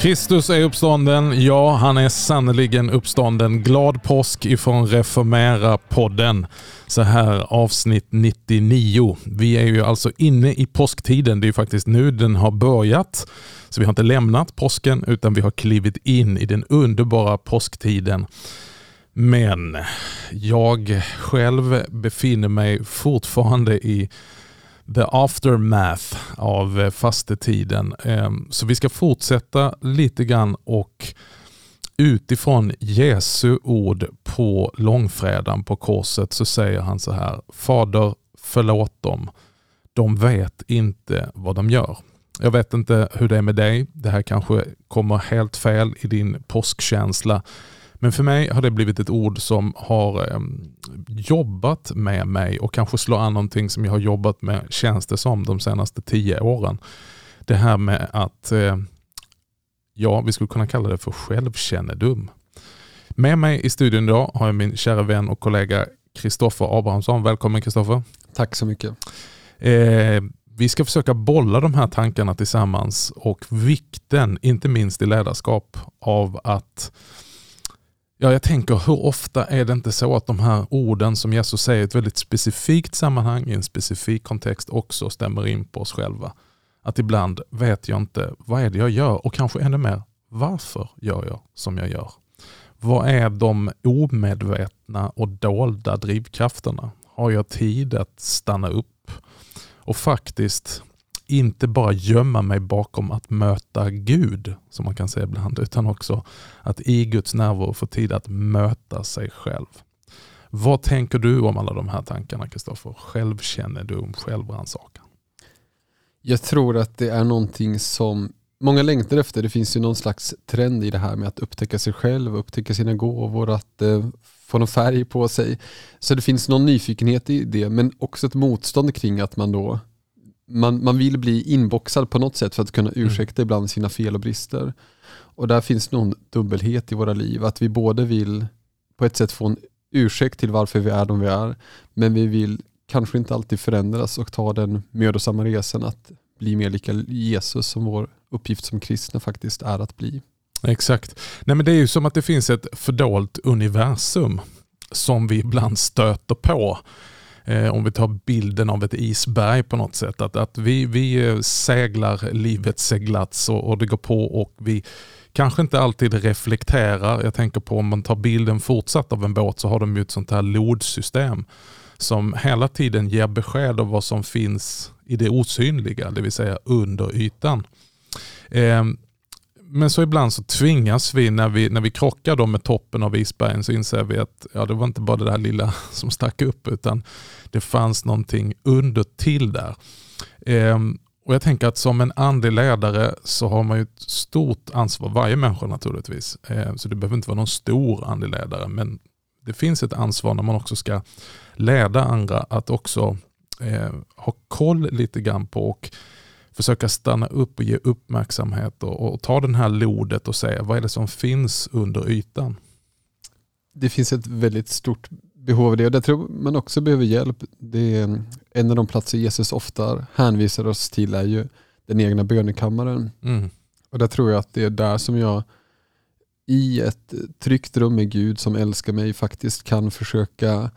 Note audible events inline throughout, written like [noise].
Kristus är uppstånden. Ja, han är sannerligen uppstånden. Glad påsk ifrån Reformera-podden. Så här avsnitt 99. Vi är ju alltså inne i påsktiden. Det är ju faktiskt nu den har börjat. Så vi har inte lämnat påsken utan vi har klivit in i den underbara påsktiden. Men jag själv befinner mig fortfarande i the aftermath av eh, fastetiden. Ehm, så vi ska fortsätta lite grann och utifrån Jesu ord på långfredagen på korset så säger han så här. Fader förlåt dem. De vet inte vad de gör. Jag vet inte hur det är med dig. Det här kanske kommer helt fel i din påskkänsla. Men för mig har det blivit ett ord som har eh, jobbat med mig och kanske slår an någonting som jag har jobbat med, känns det som, de senaste tio åren. Det här med att, eh, ja, vi skulle kunna kalla det för självkännedom. Med mig i studion idag har jag min kära vän och kollega Kristoffer Abrahamsson. Välkommen Kristoffer. Tack så mycket. Eh, vi ska försöka bolla de här tankarna tillsammans och vikten, inte minst i ledarskap, av att Ja, jag tänker hur ofta är det inte så att de här orden som Jesus säger i ett väldigt specifikt sammanhang, i en specifik kontext också stämmer in på oss själva. Att ibland vet jag inte vad är det jag gör och kanske ännu mer varför gör jag som jag gör? Vad är de omedvetna och dolda drivkrafterna? Har jag tid att stanna upp och faktiskt inte bara gömma mig bakom att möta Gud, som man kan säga ibland, utan också att i Guds närvaro få tid att möta sig själv. Vad tänker du om alla de här tankarna, Kristoffer? Självkännedom, självrannsakan? Jag tror att det är någonting som många längtar efter. Det finns ju någon slags trend i det här med att upptäcka sig själv, upptäcka sina gåvor, att eh, få någon färg på sig. Så det finns någon nyfikenhet i det, men också ett motstånd kring att man då man, man vill bli inboxad på något sätt för att kunna mm. ursäkta mm. ibland sina fel och brister. Och där finns någon dubbelhet i våra liv, att vi både vill på ett sätt få en ursäkt till varför vi är de vi är, men vi vill kanske inte alltid förändras och ta den mödosamma resan att bli mer lika Jesus som vår uppgift som kristna faktiskt är att bli. Exakt. Nej, men det är ju som att det finns ett fördolt universum som vi ibland stöter på eh, om vi tar bilden av ett isberg på något sätt. Att, att vi, vi eh, seglar livets seglats och, och det går på och vi kanske inte alltid reflekterar. Jag tänker på om man tar bilden fortsatt av en båt så har de ju ett sånt här lodsystem som hela tiden ger besked om vad som finns i det osynliga, det vill säga under ytan. Ehm, men så ibland så tvingas vi när vi, när vi krockar då med toppen av isbergen så inser vi att ja, det var inte bara det där lilla [laughs] som stack upp utan det fanns någonting under till där. Ehm, och Jag tänker att som en andlig ledare så har man ju ett stort ansvar, varje människa naturligtvis. Ehm, så det behöver inte vara någon stor andlig ledare men det finns ett ansvar när man också ska leda andra att också eh, ha koll lite grann på och försöka stanna upp och ge uppmärksamhet och, och, ta den här lodet och säga vad är det som finns under ytan. Det finns ett väldigt stort behov av det och där tror man också behöver hjälp. Det är en av de platser Jesus ofta hänvisar oss till är ju den egna bönekammaren. Mm. Och där tror jag att det är där som jag i ett tryggt rum med Gud som älskar mig faktiskt kan försöka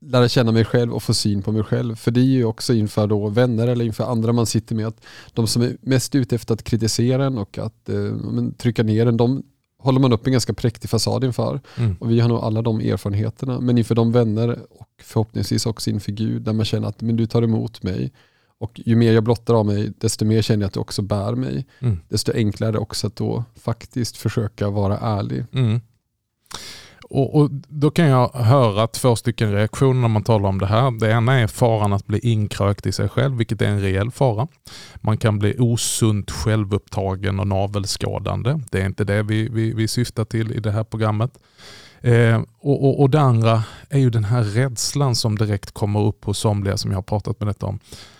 lära känna mig själv och få syn på mig själv. För det är ju också inför då vänner eller inför andra man sitter med att de som är mest ute efter att kritisera en och att eh, trycka ner en, de håller man upp en ganska präktig fasad inför. Mm. Och vi har nog alla de erfarenheterna. Men inför de vänner och förhoppningsvis också inför Gud där man känner att men du tar emot mig. Och ju mer jag blottar av mig, desto mer känner jag att du också bär mig. Mm. Desto enklare också att då faktiskt försöka vara ärlig. Mm. Och, och, Då kan jag höra två stycken reaktioner när man talar om det här. Det ena är faran att bli inkrökt i sig själv, vilket är en reell fara. Man kan bli osunt självupptagen och navelskadande. Det är inte det vi, vi, vi syftar till i det här programmet. Eh, och, och, och Det andra är ju den här rädslan som direkt kommer upp hos somliga som jag har pratat med detta om.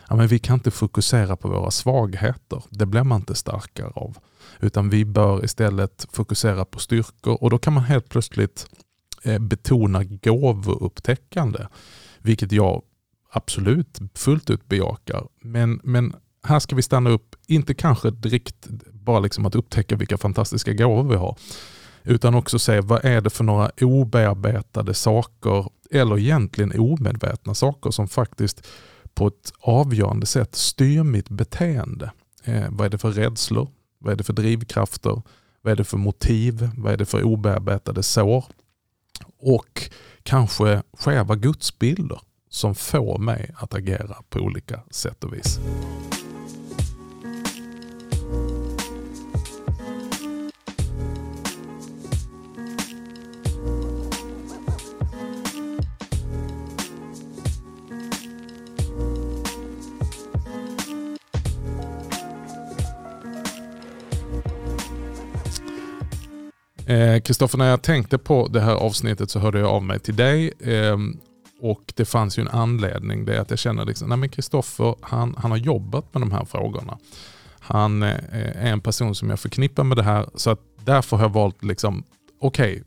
Ja, men vi kan inte fokusera på våra svagheter. Det blir man inte starkare av. Utan vi bör istället fokusera på styrkor och då kan man helt plötsligt eh, betona gåvoupptäckande. Vilket jag absolut fullt ut bejakar. Men, men här ska vi stanna upp, inte kanske direkt bara liksom att upptäcka vilka fantastiska gåvor vi har. Utan också se vad är det för några obearbetade saker eller egentligen omedvetna saker som faktiskt på ett avgörande sätt styr mitt beteende. Eh, vad är det för rädslor? Vad är det för drivkrafter? Vad är det för motiv? Vad är det för obearbetade sår? Och kanske skeva gudsbilder som får mig att agera på olika sätt och vis. Eh, Kristoffer, eh, när jag tänkte på det här avsnittet så hörde jag av mig till dig. Eh, och det fanns ju en anledning. Det är att jag känner liksom, nej men Kristoffer han, han har jobbat med de här frågorna. Han eh, är en person som jag förknippar med det här. Så att därför har jag valt, liksom, okej, okay,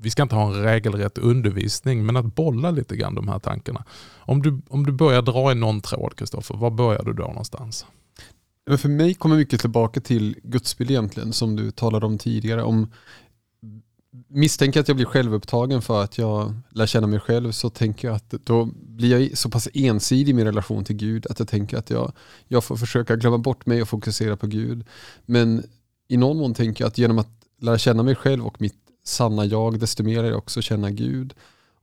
vi ska inte ha en regelrätt undervisning, men att bolla lite grann de här tankarna. Om du, om du börjar dra i någon tråd, Kristoffer, var börjar du då någonstans? för mig kommer mycket tillbaka till gudsbild egentligen, som du talade om tidigare. Om misstänker att jag blir självupptagen för att jag lär känna mig själv så tänker jag att då blir jag så pass ensidig i min relation till Gud att jag tänker att jag, jag får försöka glömma bort mig och fokusera på Gud. Men i någon mån tänker jag att genom att lära känna mig själv och mitt sanna jag, desto mer jag också känna Gud.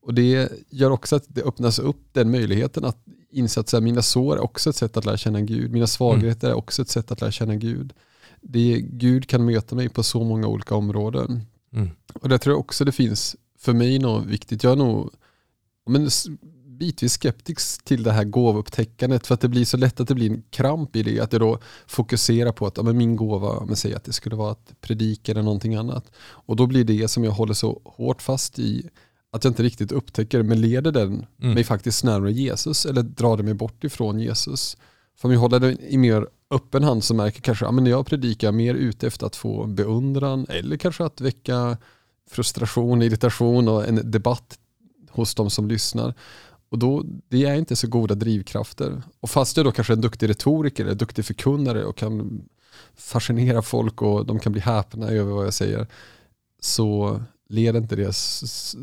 Och det gör också att det öppnas upp den möjligheten att inse att mina sår är också ett sätt att lära känna Gud. Mina svagheter är också ett sätt att lära känna Gud. Det, Gud kan möta mig på så många olika områden. Mm. Och där tror jag också det finns, för mig, något viktigt. Jag är nog men, bitvis skeptisk till det här gåvupptäckandet för att det blir så lätt att det blir en kramp i det. Att jag då fokuserar på att ja, men min gåva, men säg att det skulle vara att predika eller någonting annat. Och då blir det som jag håller så hårt fast i att jag inte riktigt upptäcker, men leder den mm. mig faktiskt närmare Jesus eller drar det mig bort ifrån Jesus? För om jag håller det i mer öppen hand så märker kanske att ja, jag predikar mer ute efter att få beundran eller kanske att väcka frustration, irritation och en debatt hos de som lyssnar. Och då, det är inte så goda drivkrafter. Och fast jag då kanske är en duktig retoriker eller duktig förkunnare och kan fascinera folk och de kan bli häpna över vad jag säger så leder inte det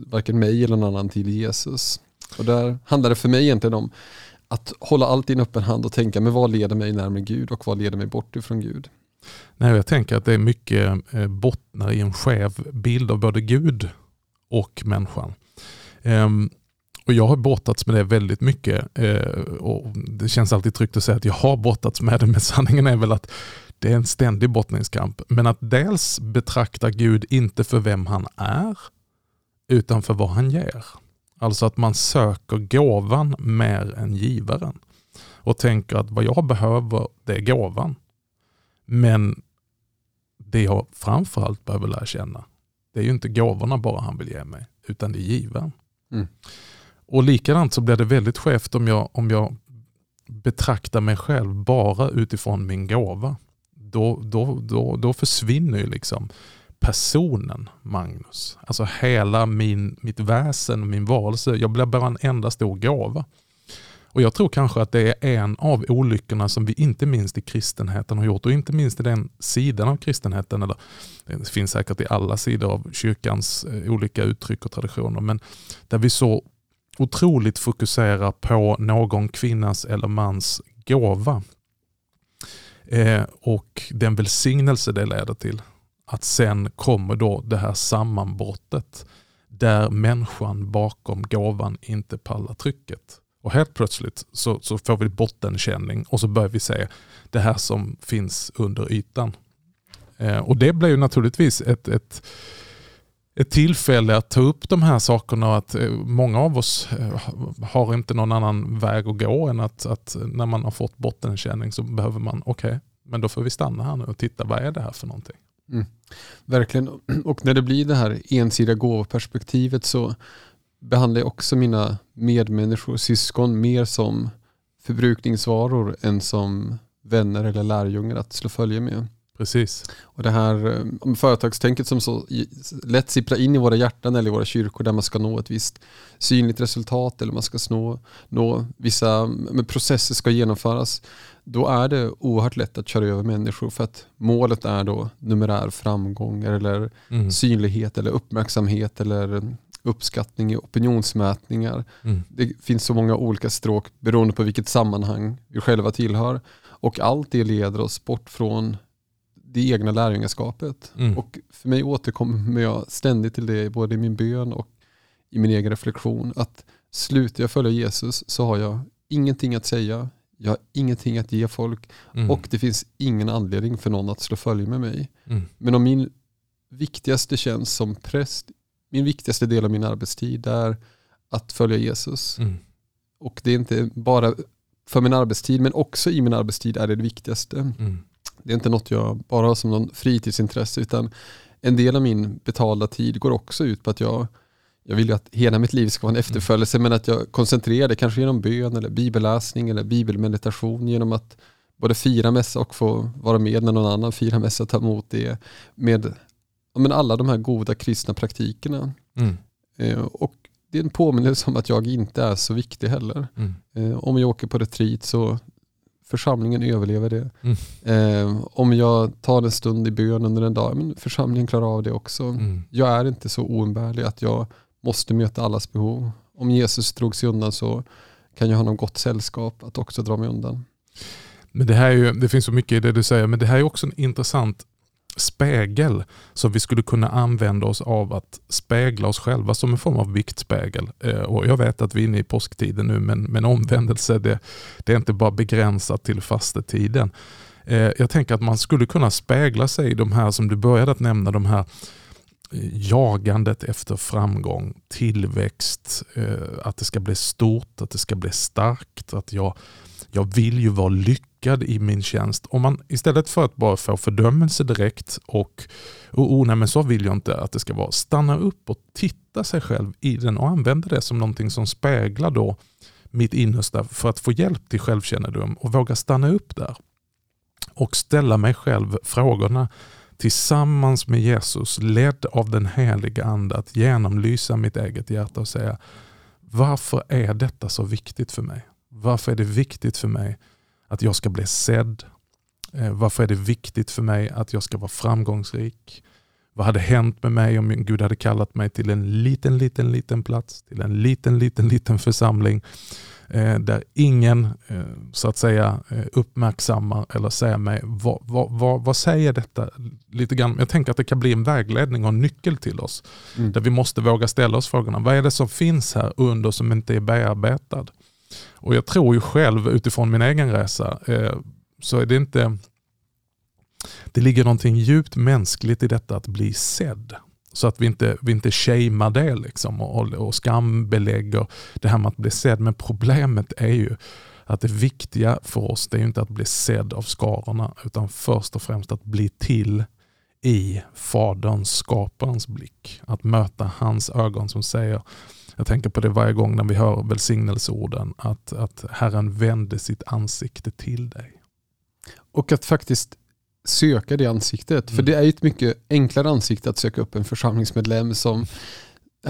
varken mig eller någon annan till Jesus. Och där handlar det för mig egentligen om att hålla allt i en öppen hand och tänka, men vad leder mig närmare Gud och vad leder mig bort ifrån Gud? Nej, jag tänker att det är mycket eh, bottnar i en skev bild av både Gud och människan. Um, och Jag har brottats med det väldigt mycket uh, och det känns alltid tryggt att säga att jag har brottats med det, men [laughs] sanningen är väl att det är en ständig brottningskamp. Men att dels betrakta Gud inte för vem han är, utan för vad han ger. Alltså att man söker gåvan mer än givaren. Och tänker att vad jag behöver det är gåvan. Men det jag framförallt behöver lära känna, det är ju inte gåvorna bara han vill ge mig, utan det är givaren. Mm. Och likadant så blir det väldigt skevt om jag, om jag betraktar mig själv bara utifrån min gåva. Då, då, då, då försvinner ju liksom personen Magnus. Alltså hela min, mitt väsen och min varelse. Jag blir bara en enda stor gåva. Och Jag tror kanske att det är en av olyckorna som vi inte minst i kristenheten har gjort och inte minst i den sidan av kristenheten. Eller, det finns säkert i alla sidor av kyrkans eh, olika uttryck och traditioner. Men där vi så otroligt fokuserar på någon kvinnas eller mans gåva. Eh, och den välsignelse det leder till att sen kommer då det här sammanbrottet där människan bakom gåvan inte pallar trycket. Och helt plötsligt så, så får vi bottenkänning och så börjar vi se det här som finns under ytan. Eh, och Det blir ju naturligtvis ett, ett, ett tillfälle att ta upp de här sakerna och att eh, många av oss eh, har inte någon annan väg att gå än att, att när man har fått bottenkänning så behöver man, okej, okay, men då får vi stanna här nu och titta, vad är det här för någonting? Mm. Verkligen. Och när det blir det här ensidiga gåvoperspektivet så behandlar jag också mina medmänniskor, syskon, mer som förbrukningsvaror än som vänner eller lärjungar att slå följe med. Precis. Och det här eh, företagstänket som så lätt sipprar in i våra hjärtan eller i våra kyrkor där man ska nå ett visst synligt resultat eller man ska nå, nå vissa processer ska genomföras. Då är det oerhört lätt att köra över människor för att målet är då numerär framgångar eller mm. synlighet eller uppmärksamhet eller uppskattning i opinionsmätningar. Mm. Det finns så många olika stråk beroende på vilket sammanhang vi själva tillhör. Och allt det leder oss bort från det egna lärjungaskapet. Mm. Och för mig återkommer jag ständigt till det både i min bön och i min egen reflektion. Att slutar jag följa Jesus så har jag ingenting att säga, jag har ingenting att ge folk mm. och det finns ingen anledning för någon att slå följe med mig. Mm. Men om min viktigaste tjänst som präst, min viktigaste del av min arbetstid är att följa Jesus. Mm. Och det är inte bara för min arbetstid men också i min arbetstid är det det viktigaste. Mm. Det är inte något jag bara har som någon fritidsintresse utan en del av min betalda tid går också ut på att jag, jag vill att hela mitt liv ska vara en efterföljelse men att jag koncentrerar det kanske genom bön eller bibelläsning eller bibelmeditation genom att både fira mässa och få vara med när någon annan firar mässa och ta emot det med men alla de här goda kristna praktikerna. Mm. Eh, och det är en påminnelse om att jag inte är så viktig heller. Mm. Eh, om jag åker på retreat så församlingen överlever det. Mm. Eh, om jag tar en stund i bön under en dag, men församlingen klarar av det också. Mm. Jag är inte så oumbärlig att jag måste möta allas behov. Om Jesus drog sig undan så kan jag ha något gott sällskap att också dra mig undan. Men det, här är ju, det finns så mycket i det du säger, men det här är också en intressant spegel som vi skulle kunna använda oss av att spegla oss själva som en form av viktspegel. Eh, och jag vet att vi är inne i påsktiden nu men, men omvändelse det, det är inte bara begränsat till fastetiden. Eh, jag tänker att man skulle kunna spegla sig i de här som du började att nämna, de här jagandet efter framgång, tillväxt, eh, att det ska bli stort, att det ska bli starkt, att jag, jag vill ju vara lyckad i min tjänst. Om man istället för att bara få fördömelse direkt och, oh, oh, nej, men så vill jag inte att det ska vara, stanna upp och titta sig själv i den och använda det som någonting som speglar då mitt innersta för att få hjälp till självkännedom och våga stanna upp där och ställa mig själv frågorna tillsammans med Jesus, ledd av den heliga Ande, att genomlysa mitt eget hjärta och säga varför är detta så viktigt för mig? Varför är det viktigt för mig att jag ska bli sedd. Eh, varför är det viktigt för mig att jag ska vara framgångsrik? Vad hade hänt med mig om Gud hade kallat mig till en liten, liten, liten plats, till en liten, liten, liten församling där ingen eh, så att säga uppmärksammar eller säger mig vad, vad, vad, vad, säger detta? Lite grann, jag tänker att det kan bli en vägledning och en nyckel till oss. Mm. Där vi måste våga ställa oss frågorna. Vad är det som finns här under som inte är bearbetad? Och jag tror ju själv utifrån min egen resa eh, så är det inte det ligger någonting djupt mänskligt i detta att bli sedd. Så att vi inte, vi inte shamear det liksom och, och skambelägger det här med att bli sedd. Men problemet är ju att det viktiga för oss det är inte att bli sedd av skarorna utan först och främst att bli till i Faderns, skaparens blick. Att möta hans ögon som säger jag tänker på det varje gång när vi hör välsignelseorden, att, att Herren vände sitt ansikte till dig. Och att faktiskt söka det ansiktet. Mm. För det är ett mycket enklare ansikte att söka upp en församlingsmedlem som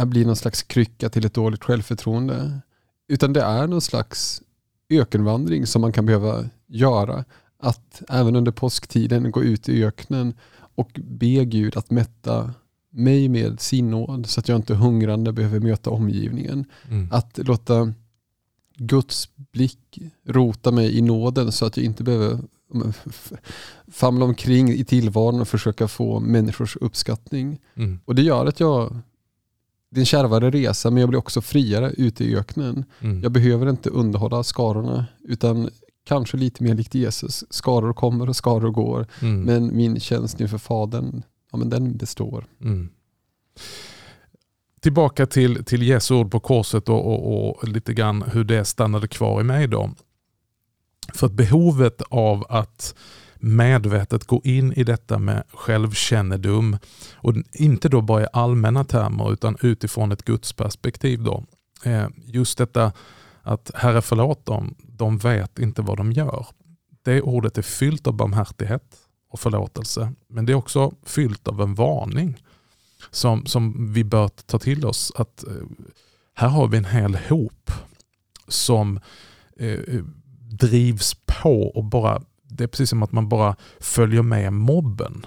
blir någon slags krycka till ett dåligt självförtroende. Utan det är någon slags ökenvandring som man kan behöva göra. Att även under påsktiden gå ut i öknen och be Gud att mätta mig med sin nåd så att jag inte hungrande behöver möta omgivningen. Mm. Att låta Guds blick rota mig i nåden så att jag inte behöver famla omkring i tillvaron och försöka få människors uppskattning. Mm. Och Det gör att jag, det är en kärvare resa men jag blir också friare ute i öknen. Mm. Jag behöver inte underhålla skarorna utan kanske lite mer likt Jesus. Skaror kommer och skaror går mm. men min tjänst inför Fadern ja, men den består. Mm. Tillbaka till, till Jesu ord på korset och, och, och, lite grann hur det stannade kvar i mig. då. För behovet av att medvetet gå in i detta med självkännedom och inte då bara i allmänna termer utan utifrån ett gudsperspektiv. Då. Eh, just detta att Herre förlåt dem, de vet inte vad de gör. Det ordet är fyllt av barmhärtighet och förlåtelse. Men det är också fyllt av en varning som, som vi bör ta till oss. att eh, Här har vi en hel hop som eh, eh drivs på och bara, det är precis som att man bara följer med mobben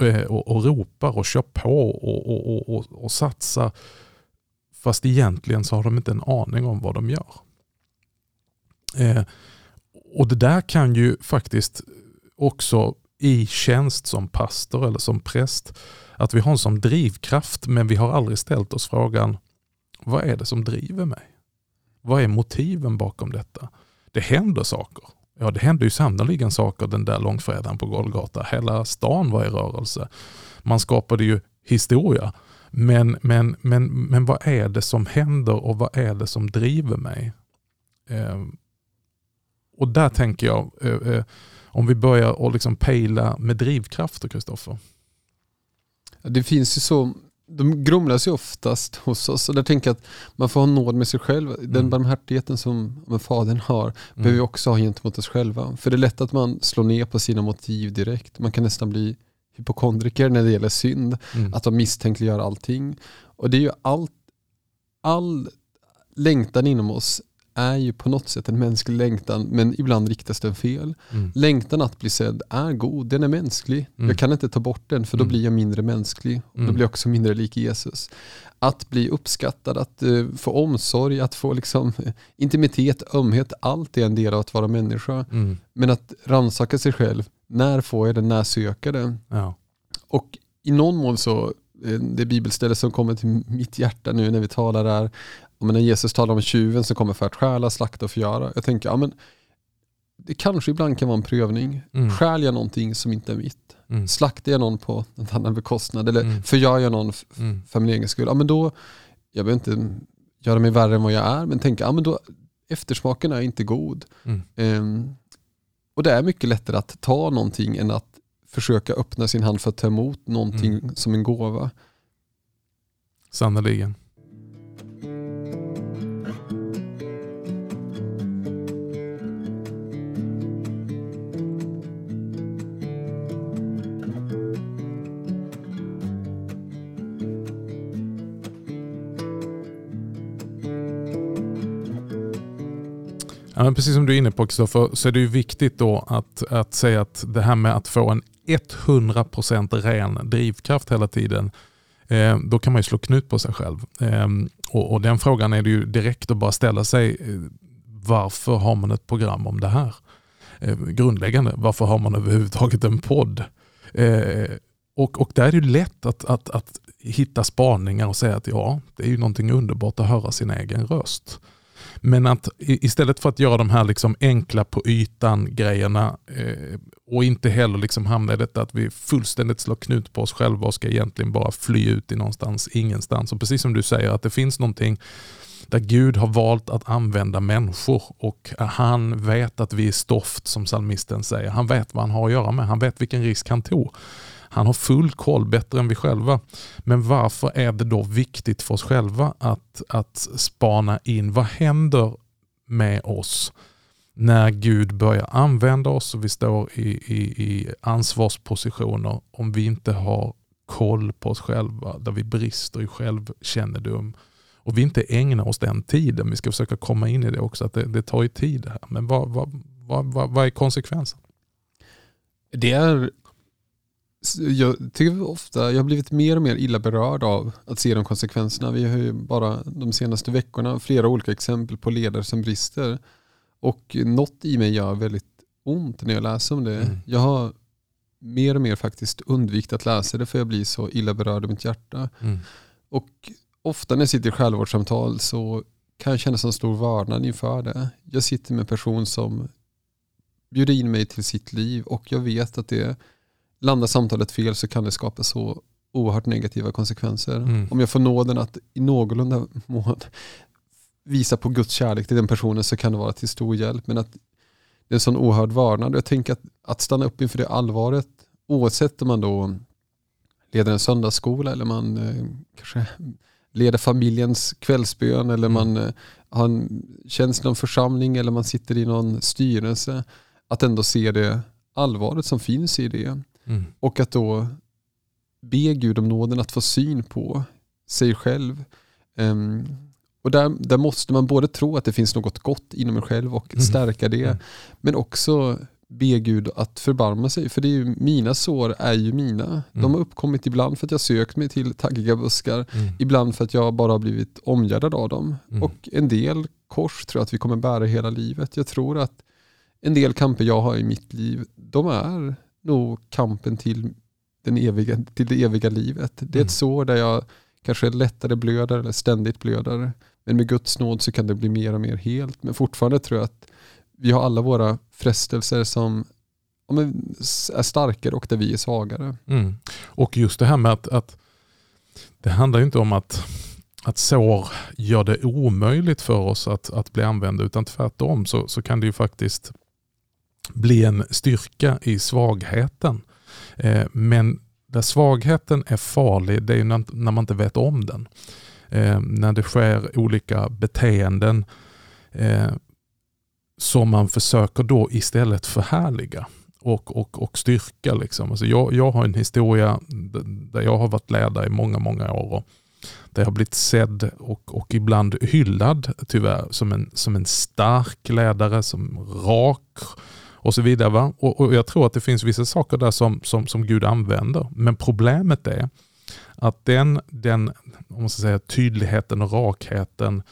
eh, och, och ropar och kör på och, och, och, och satsar. Fast egentligen så har de inte en aning om vad de gör. Eh, och det där kan ju faktiskt också i tjänst som pastor eller som präst, att vi har en sån drivkraft men vi har aldrig ställt oss frågan, vad är det som driver mig? Vad är motiven bakom detta? Det händer saker. Ja, det hände ju sannoliken saker den där långfredagen på Golgata. Hela stan var i rörelse. Man skapade ju historia. Men, men, men, men vad är det som händer och vad är det som driver mig? Eh, och där tänker jag, eh, eh, om vi börjar och liksom pejla med drivkrafter, Kristoffer. Det finns ju så, de grumlas ju oftast hos oss och där tänker jag att man får ha nåd med sig själv. Den mm. barmhärtigheten som Fadern har mm. behöver vi också ha gentemot oss själva. För det är lätt att man slår ner på sina motiv direkt. Man kan nästan bli hypokondriker när det gäller synd. Mm. Att de misstänkliggör allting. Och det är ju allt, all längtan inom oss är ju på något sätt en mänsklig längtan men ibland riktas den fel. Mm. Längtan att bli sedd är god, den är mänsklig. Mm. Jag kan inte ta bort den för då mm. blir jag mindre mänsklig och då mm. blir jag också mindre lik Jesus. Att bli uppskattad, att uh, få omsorg, att få liksom, intimitet, ömhet, allt är en del av att vara människa. Mm. Men att rannsaka sig själv, när får jag det, när söker jag det? Ja. Och i någon mån så eh, det bibelställe som kommer till mitt hjärta nu när vi talar är men när Jesus talar om tjuven som kommer för att stjäla, slakta och förgöra. Jag tänker, ja, men det kanske ibland kan vara en prövning. Mm. Stjäl jag någonting som inte är mitt? Mm. Slaktar jag någon på en annan bekostnad? Eller mm. förgör jag någon mm. för min egen skull? Ja, men då, jag behöver inte göra mig värre än vad jag är, men tänka, ja, men då, eftersmaken är inte god. Um, och det är mycket lättare att ta någonting än att försöka öppna sin hand för att ta emot någonting mm. som en gåva. Sannerligen. Men precis som du är inne på Kristoffer, så är det ju viktigt då att, att säga att det här med att få en 100% ren drivkraft hela tiden, eh, då kan man ju slå knut på sig själv. Eh, och, och, Den frågan är det ju direkt att bara ställa sig, eh, varför har man ett program om det här? Eh, grundläggande, varför har man överhuvudtaget en podd? Eh, och, och där är det ju lätt att, att, att hitta spaningar och säga att ja, det är ju någonting underbart att höra sin egen röst. Men att istället för att göra de här liksom enkla på ytan grejerna eh, och inte heller liksom hamna i detta att vi fullständigt slår knut på oss själva och ska egentligen bara fly ut i någonstans ingenstans. Och precis som du säger att det finns någonting där Gud har valt att använda människor och han vet att vi är stoft som salmisten säger. Han vet vad han har att göra med. Han vet vilken risk han tog. Han har full koll, bättre än vi själva. Men varför är det då viktigt för oss själva att, att spana in vad händer med oss när Gud börjar använda oss och vi står i, i, i ansvarspositioner om vi inte har koll på oss själva, där vi brister i självkännedom och vi inte ägnar oss den tiden. Vi ska försöka komma in i det också, att det, det tar ju tid det här. Men vad, vad, vad, vad är konsekvensen? Det är jag tycker ofta, jag har blivit mer och mer illa berörd av att se de konsekvenserna. Vi har ju bara de senaste veckorna flera olika exempel på ledare som brister. Och något i mig gör väldigt ont när jag läser om det. Mm. Jag har mer och mer faktiskt undvikit att läsa det för jag blir så illa berörd i mitt hjärta. Mm. Och ofta när jag sitter i självvårdssamtal så kan jag känna en stor vördnad inför det. Jag sitter med en person som bjuder in mig till sitt liv och jag vet att det landar samtalet fel så kan det skapa så oerhört negativa konsekvenser. Mm. Om jag får nåden att i någorlunda mån visa på Guds kärlek till den personen så kan det vara till stor hjälp. Men att det är en sån oerhörd varnad. Jag tänker att, att stanna upp inför det allvaret, oavsett om man då leder en söndagsskola eller man eh, kanske leder familjens kvällsbön eller mm. man eh, har en tjänst i någon församling eller man sitter i någon styrelse. Att ändå se det allvaret som finns i det. Mm. Och att då be Gud om nåden att få syn på sig själv. Um, och där, där måste man både tro att det finns något gott inom en själv och mm. stärka det. Mm. Men också be Gud att förbarma sig. För det är ju, mina sår är ju mina. Mm. De har uppkommit ibland för att jag sökt mig till taggiga buskar. Mm. Ibland för att jag bara har blivit omgärdad av dem. Mm. Och en del kors tror jag att vi kommer bära hela livet. Jag tror att en del kamper jag har i mitt liv, de är nog kampen till, den eviga, till det eviga livet. Det är ett mm. sår där jag kanske lättare blöder eller ständigt blöder. Men med Guds nåd så kan det bli mer och mer helt. Men fortfarande tror jag att vi har alla våra frestelser som är starkare och där vi är svagare. Mm. Och just det här med att, att det handlar inte om att, att sår gör det omöjligt för oss att, att bli använda utan tvärtom så, så kan det ju faktiskt bli en styrka i svagheten. Eh, men där svagheten är farlig det är när, när man inte vet om den. Eh, när det sker olika beteenden eh, som man försöker då istället förhärliga och, och, och styrka. Liksom. Alltså jag, jag har en historia där jag har varit ledare i många, många år. Och där jag har blivit sedd och, och ibland hyllad tyvärr som en, som en stark ledare, som rak och så vidare. Va? Och, och Jag tror att det finns vissa saker där som, som, som Gud använder. Men problemet är att den, den om man ska säga, tydligheten och rakheten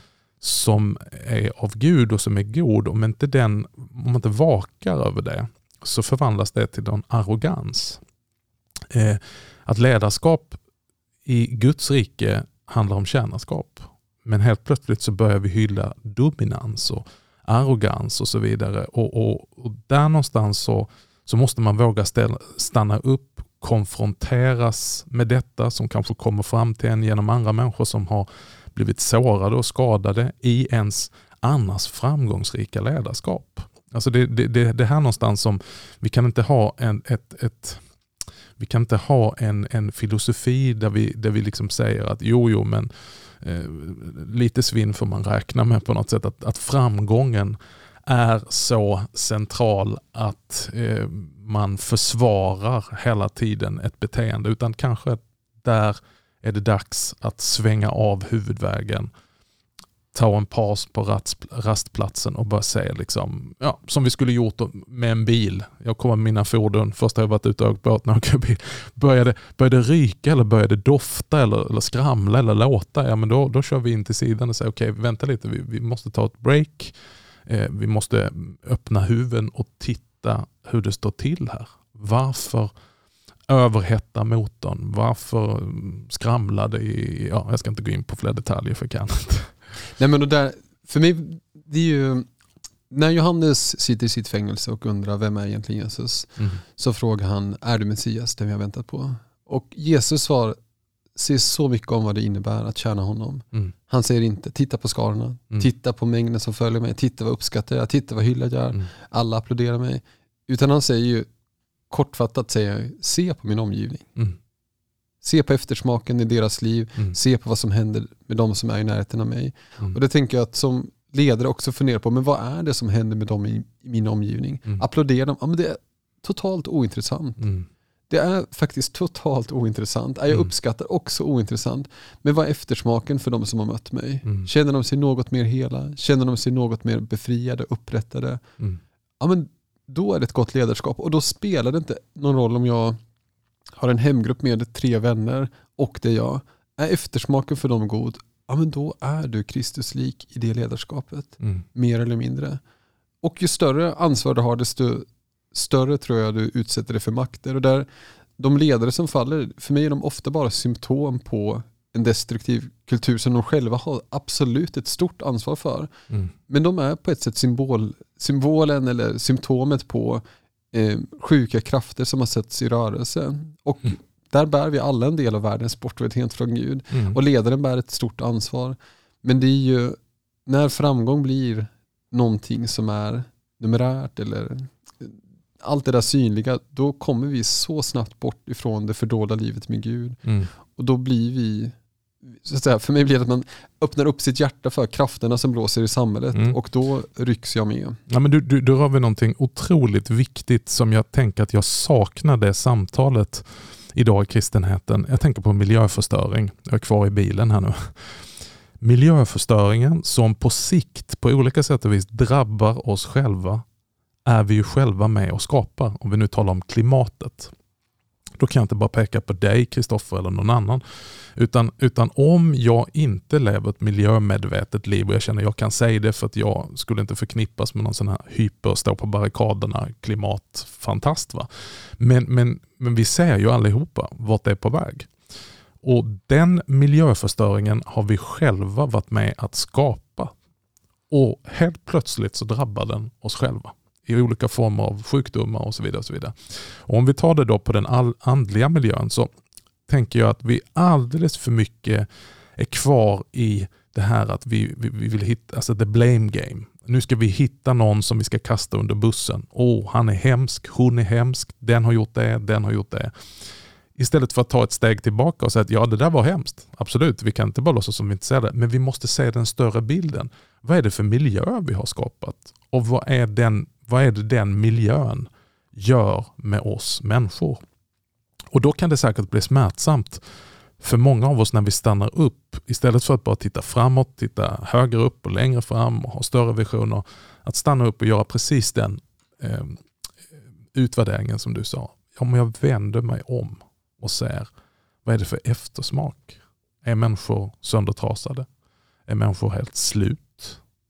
som är av Gud och som är god, om inte den, om man inte vakar över det, så förvandlas det till en arrogans. Eh, att ledarskap i Guds rike handlar om tjänarskap. Men helt plötsligt så börjar vi hylla dominans och arrogans och så vidare. Och, och, och där någonstans så, så måste man våga ställa, stanna upp, konfronteras med detta som kanske kommer fram till en genom andra människor som har blivit sårade och skadade i ens annars framgångsrika ledarskap. Alltså det, det, det, det här någonstans som, vi kan inte ha en, ett, ett vi kan inte ha en, en filosofi där vi, där vi liksom säger att jo, jo, men Eh, lite svinn får man räkna med på något sätt. Att, att framgången är så central att eh, man försvarar hela tiden ett beteende. Utan kanske där är det dags att svänga av huvudvägen, ta en paus på rastplatsen och bara se liksom, ja, som vi skulle gjort med en bil. Jag kommer med mina fordon, första jag varit ute och åkt båt när jag bil. Började, började ryka eller började dofta eller, eller skramla eller låta, ja men då, då kör vi in till sidan och säger okej, okay, vänta lite, vi, vi måste ta ett break. Eh, vi måste öppna huven och titta hur det står till här. Varför överhetta motorn? Varför mm, skramlade i... Ja, jag ska inte gå in på fler detaljer för jag kan inte. Nej, men där, för mig, det är ju... När Johannes sitter i sitt fängelse och undrar vem är egentligen Jesus? Mm. Så frågar han, är du Messias, den vi har väntat på? Och Jesus svar säger så mycket om vad det innebär att tjäna honom. Mm. Han säger inte, titta på skarorna, mm. titta på mängden som följer mig, titta vad uppskattar jag, titta vad hyllad jag är, mm. alla applåderar mig. Utan han säger ju, kortfattat säga, se på min omgivning. Se på eftersmaken i deras liv, mm. se på vad som händer med de som är i närheten av mig. Mm. Och det tänker jag att som ledare också fundera på, men vad är det som händer med dem i, i min omgivning? Mm. Applådera dem, ja, men det är totalt ointressant. Mm. Det är faktiskt totalt ointressant. Jag mm. uppskattar också ointressant. Men vad är eftersmaken för de som har mött mig? Mm. Känner de sig något mer hela? Känner de sig något mer befriade, upprättade? Ja, men då är det ett gott ledarskap. Och då spelar det inte någon roll om jag har en hemgrupp med tre vänner och det är jag. Är eftersmaken för dem god, ja men då är du Kristuslik i det ledarskapet. Mm. Mer eller mindre. Och ju större ansvar du har, desto större tror jag du utsätter dig för makter. Och där, de ledare som faller, för mig är de ofta bara symptom på en destruktiv kultur som de själva har absolut ett stort ansvar för. Mm. Men de är på ett sätt symbol, symbolen eller symptomet på eh, sjuka krafter som har setts i rörelse. Och mm. där bär vi alla en del av världens bortvändhet från Gud. Mm. Och ledaren bär ett stort ansvar. Men det är ju när framgång blir någonting som är numerärt eller allt det där synliga, då kommer vi så snabbt bort ifrån det fördolda livet med Gud. Mm. Och då blir vi så att säga, för mig blir det att man öppnar upp sitt hjärta för krafterna som blåser i samhället mm. och då rycks jag med. Ja, men du, du, du rör vid någonting otroligt viktigt som jag tänker att jag saknar det samtalet idag i kristenheten. Jag tänker på miljöförstöring. Jag är kvar i bilen här nu. Miljöförstöringen som på sikt på olika sätt och vis drabbar oss själva är vi ju själva med och skapar. Om vi nu talar om klimatet. Då kan jag inte bara peka på dig Kristoffer eller någon annan. Utan, utan om jag inte lever ett miljömedvetet liv och jag känner att jag kan säga det för att jag skulle inte förknippas med någon sån här hyper, stå på barrikaderna, klimatfantast. Va? Men, men, men vi ser ju allihopa vart det är på väg. Och den miljöförstöringen har vi själva varit med att skapa. Och helt plötsligt så drabbar den oss själva i olika former av sjukdomar och så vidare. Och så vidare. Och om vi tar det då på den andliga miljön så tänker jag att vi alldeles för mycket är kvar i det här att vi, vi, vi vill hitta, alltså the blame game. Nu ska vi hitta någon som vi ska kasta under bussen. Åh, oh, han är hemsk, hon är hemsk, den har gjort det, den har gjort det. Istället för att ta ett steg tillbaka och säga att ja, det där var hemskt. Absolut, vi kan inte bara låtsas som vi inte ser det. Men vi måste se den större bilden. Vad är det för miljö vi har skapat? Och vad är, den, vad är det den miljön gör med oss människor? Och då kan det säkert bli smärtsamt för många av oss när vi stannar upp, istället för att bara titta framåt, titta högre upp och längre fram och ha större visioner, att stanna upp och göra precis den eh, utvärderingen som du sa. Om jag vänder mig om och ser vad är det för eftersmak? Är människor söndertrasade? Är människor helt slut?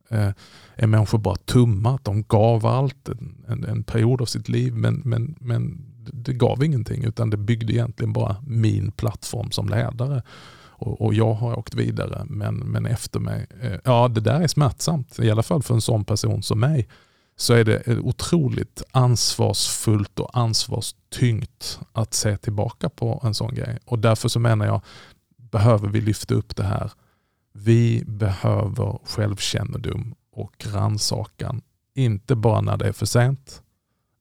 Eh, är människor bara tumma? De gav allt en, en, en period av sitt liv men, men, men det gav ingenting utan det byggde egentligen bara min plattform som ledare. Och, och jag har åkt vidare men, men efter mig, eh, ja det där är smärtsamt. I alla fall för en sån person som mig så är det otroligt ansvarsfullt och ansvarstyngt att se tillbaka på en sån grej. Och därför så menar jag, behöver vi lyfta upp det här. Vi behöver självkännedom och rannsakan. Inte bara när det är för sent,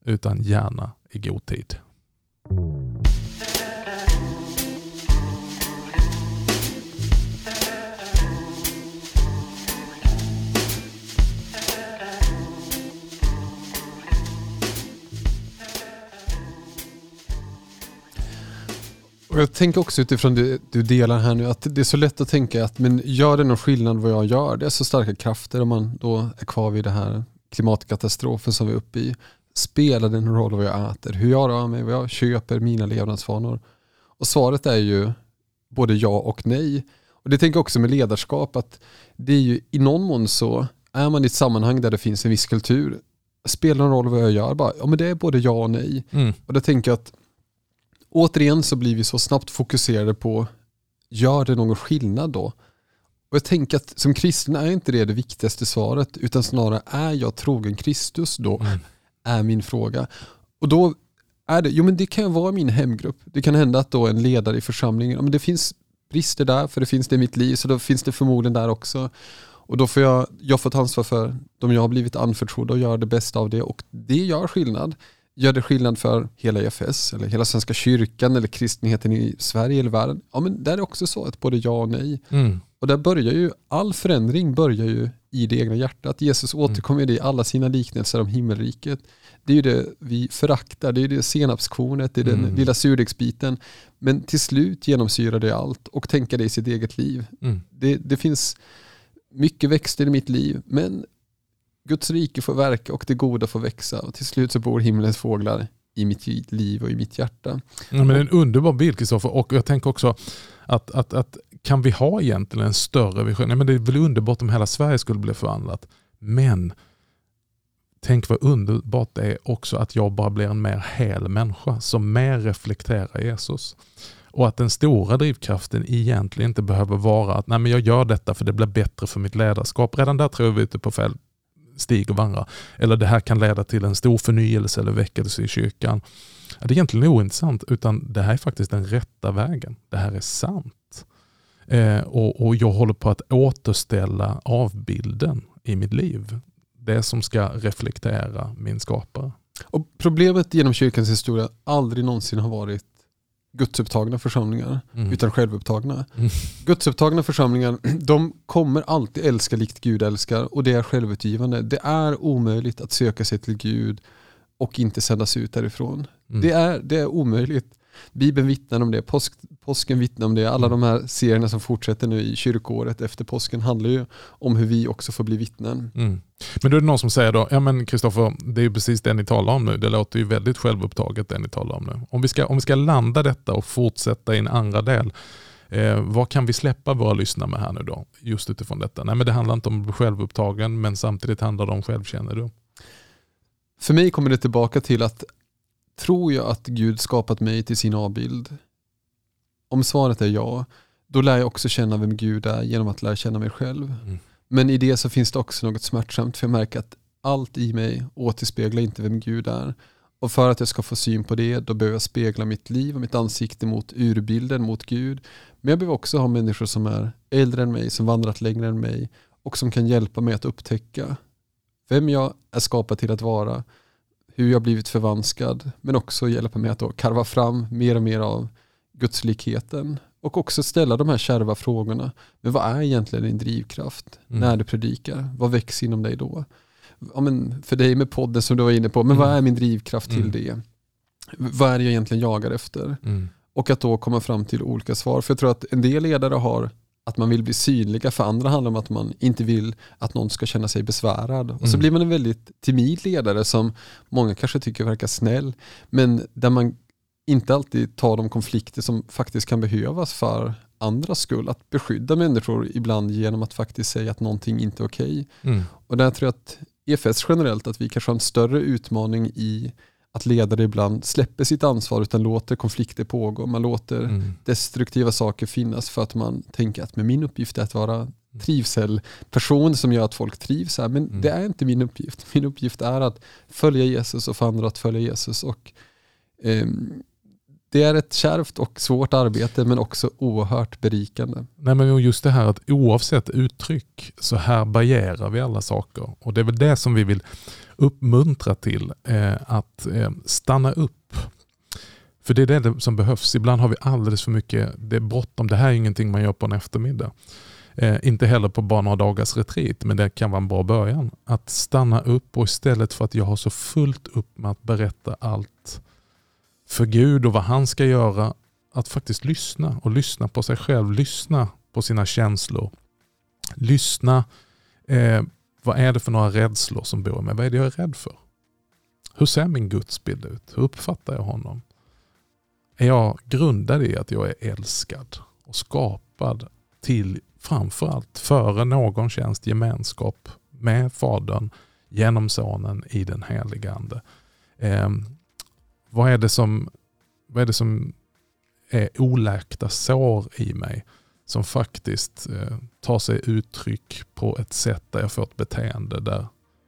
utan gärna i god tid. Och jag tänker också utifrån det du delar här nu att det är så lätt att tänka att men gör det någon skillnad vad jag gör? Det är så starka krafter om man då är kvar vid det här klimatkatastrofen som vi är uppe i. Spelar det någon roll vad jag äter? Hur jag rör mig? Vad jag köper? Mina levnadsvanor? Och svaret är ju både ja och nej. Och det tänker jag också med ledarskap att det är ju i någon mån så är man i ett sammanhang där det finns en viss kultur spelar någon roll vad jag gör? Bara, ja, men det är både ja och nej. Mm. Och då tänker jag att återigen så blir vi så snabbt fokuserade på, gör det någon skillnad då? Och jag tänker att som kristen är inte det det viktigaste svaret, utan snarare är jag trogen Kristus då? Mm. Är min fråga. Och då är det, jo men det kan vara min hemgrupp. Det kan hända att då en ledare i församlingen, men det finns brister där, för det finns det i mitt liv, så då finns det förmodligen där också. Och då får jag, jag får ta ansvar för de jag har blivit anförtrodda och göra det bästa av det och det gör skillnad. Gör det skillnad för hela EFS eller hela Svenska kyrkan eller kristenheten i Sverige eller världen? Ja men där är det också så att både ja och nej. Mm. Och där börjar ju, all förändring börjar ju i det egna hjärtat. Jesus mm. återkommer mm. det i alla sina liknelser om himmelriket. Det är ju det vi föraktar, det är det senapskornet, det är den mm. lilla surdegsbiten. Men till slut genomsyrar det allt och tänka det i sitt eget liv. Mm. Det, det finns mycket växter i mitt liv, men Guds rike får verka och det goda får växa och till slut så bor himlens fåglar i mitt liv och i mitt hjärta. Ja, men en underbar bild Kristoffer och jag tänker också att, att, att kan vi ha egentligen en större vision? Ja, men det är väl underbart om hela Sverige skulle bli förvandlat. Men tänk vad underbart det är också att jag bara blir en mer hel människa som mer reflekterar Jesus. Och att den stora drivkraften egentligen inte behöver vara att Nej, men jag gör detta för det blir bättre för mitt ledarskap. Redan där tror jag vi är ute på fel stig och vandra. Eller det här kan leda till en stor förnyelse eller väckelse i kyrkan. Det är egentligen ointressant utan det här är faktiskt den rätta vägen. Det här är sant. Eh, och, och jag håller på att återställa avbilden i mitt liv. Det som ska reflektera min skapare. Och Problemet genom kyrkans historia aldrig någonsin har varit gudsupptagna församlingar, mm. utan självupptagna. Mm. Gudsupptagna församlingar, de kommer alltid älska likt Gud älskar och det är självutgivande. Det är omöjligt att söka sig till Gud och inte sändas ut därifrån. Mm. Det, är, det är omöjligt. Bibeln vittnar om det, påsk, påsken vittnar om det. Alla de här serierna som fortsätter nu i kyrkoåret efter påsken handlar ju om hur vi också får bli vittnen. Mm. Men då är det någon som säger då, ja men Kristoffer, det är ju precis det ni talar om nu. Det låter ju väldigt självupptaget det ni talar om nu. Om vi ska, om vi ska landa detta och fortsätta i en andra del, Eh, vad kan vi släppa våra lyssnare med här nu då? Just utifrån detta. Nej men det handlar inte om självupptagen men samtidigt handlar det om självkännedom. För mig kommer det tillbaka till att tror jag att Gud skapat mig till sin avbild? Om svaret är ja, då lär jag också känna vem Gud är genom att lära känna mig själv. Mm. Men i det så finns det också något smärtsamt för jag märker att allt i mig återspeglar inte vem Gud är. Och för att jag ska få syn på det, då behöver jag spegla mitt liv och mitt ansikte mot urbilden, mot Gud. Men jag behöver också ha människor som är äldre än mig, som vandrat längre än mig och som kan hjälpa mig att upptäcka vem jag är skapad till att vara, hur jag blivit förvanskad, men också hjälpa mig att karva fram mer och mer av gudslikheten och också ställa de här kärva frågorna. Men vad är egentligen din drivkraft mm. när du predikar? Vad växer inom dig då? Ja, men för dig med podden som du var inne på, men mm. vad är min drivkraft till mm. det? Vad är det jag egentligen jagar efter? Mm. Och att då komma fram till olika svar. För jag tror att en del ledare har att man vill bli synliga, för andra handlar om att man inte vill att någon ska känna sig besvärad. Och så mm. blir man en väldigt timid ledare som många kanske tycker verkar snäll, men där man inte alltid tar de konflikter som faktiskt kan behövas för andras skull. Att beskydda människor ibland genom att faktiskt säga att någonting inte är okej. Okay. Mm. Och där tror jag att EFS generellt, att vi kanske har en större utmaning i att ledare ibland släpper sitt ansvar utan låter konflikter pågå. Man låter mm. destruktiva saker finnas för att man tänker att med min uppgift är att vara mm. trivselperson som gör att folk trivs här. Men mm. det är inte min uppgift. Min uppgift är att följa Jesus och få andra att följa Jesus. Och, eh, det är ett kärvt och svårt arbete men också oerhört berikande. Nej, men just det här att oavsett uttryck så härbärgerar vi alla saker. Och det är väl det som vi vill uppmuntra till. Eh, att eh, stanna upp. För det är det som behövs. Ibland har vi alldeles för mycket, det är bråttom, det här är ingenting man gör på en eftermiddag. Eh, inte heller på bara några dagars retreat, men det kan vara en bra början. Att stanna upp och istället för att jag har så fullt upp med att berätta allt för Gud och vad han ska göra, att faktiskt lyssna och lyssna på sig själv, lyssna på sina känslor. Lyssna, eh, vad är det för några rädslor som bor i mig? Vad är det jag är rädd för? Hur ser min gudsbild ut? Hur uppfattar jag honom? Är jag grundad i att jag är älskad och skapad till framförallt före någon tjänst gemenskap med Fadern genom Sonen i den helige Ande. Ehm, vad är det som, vad är, det som är oläkta sår i mig som faktiskt eh, tar sig uttryck på ett sätt där jag får ett beteende där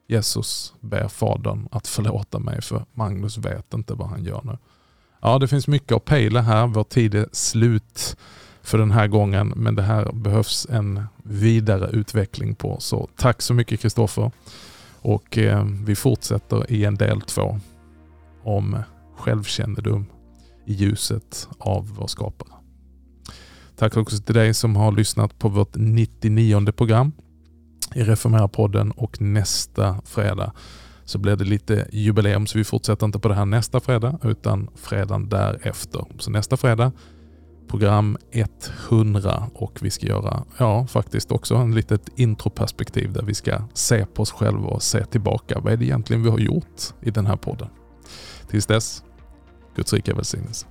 Jesus ber Fadern att förlåta mig för Magnus vet inte vad han gör nu. Ja, det finns mycket att pejla här. Vår tid är slut för den här gången, men det här behövs en vidare utveckling på. Så tack så mycket Kristoffer. Och eh, vi fortsätter i en del två om självkännedom i ljuset av vår skapare. Tack också till dig som har lyssnat på vårt 99 program i Reformera-podden och nästa fredag så blir det lite jubileum så vi fortsätter inte på det här nästa fredag utan fredagen därefter. Så nästa fredag program 100 och vi ska göra, ja faktiskt också en litet introperspektiv där vi ska se på oss själva och se tillbaka. Vad är det egentligen vi har gjort i den här podden? Tills dess, Guds rika välsignelse.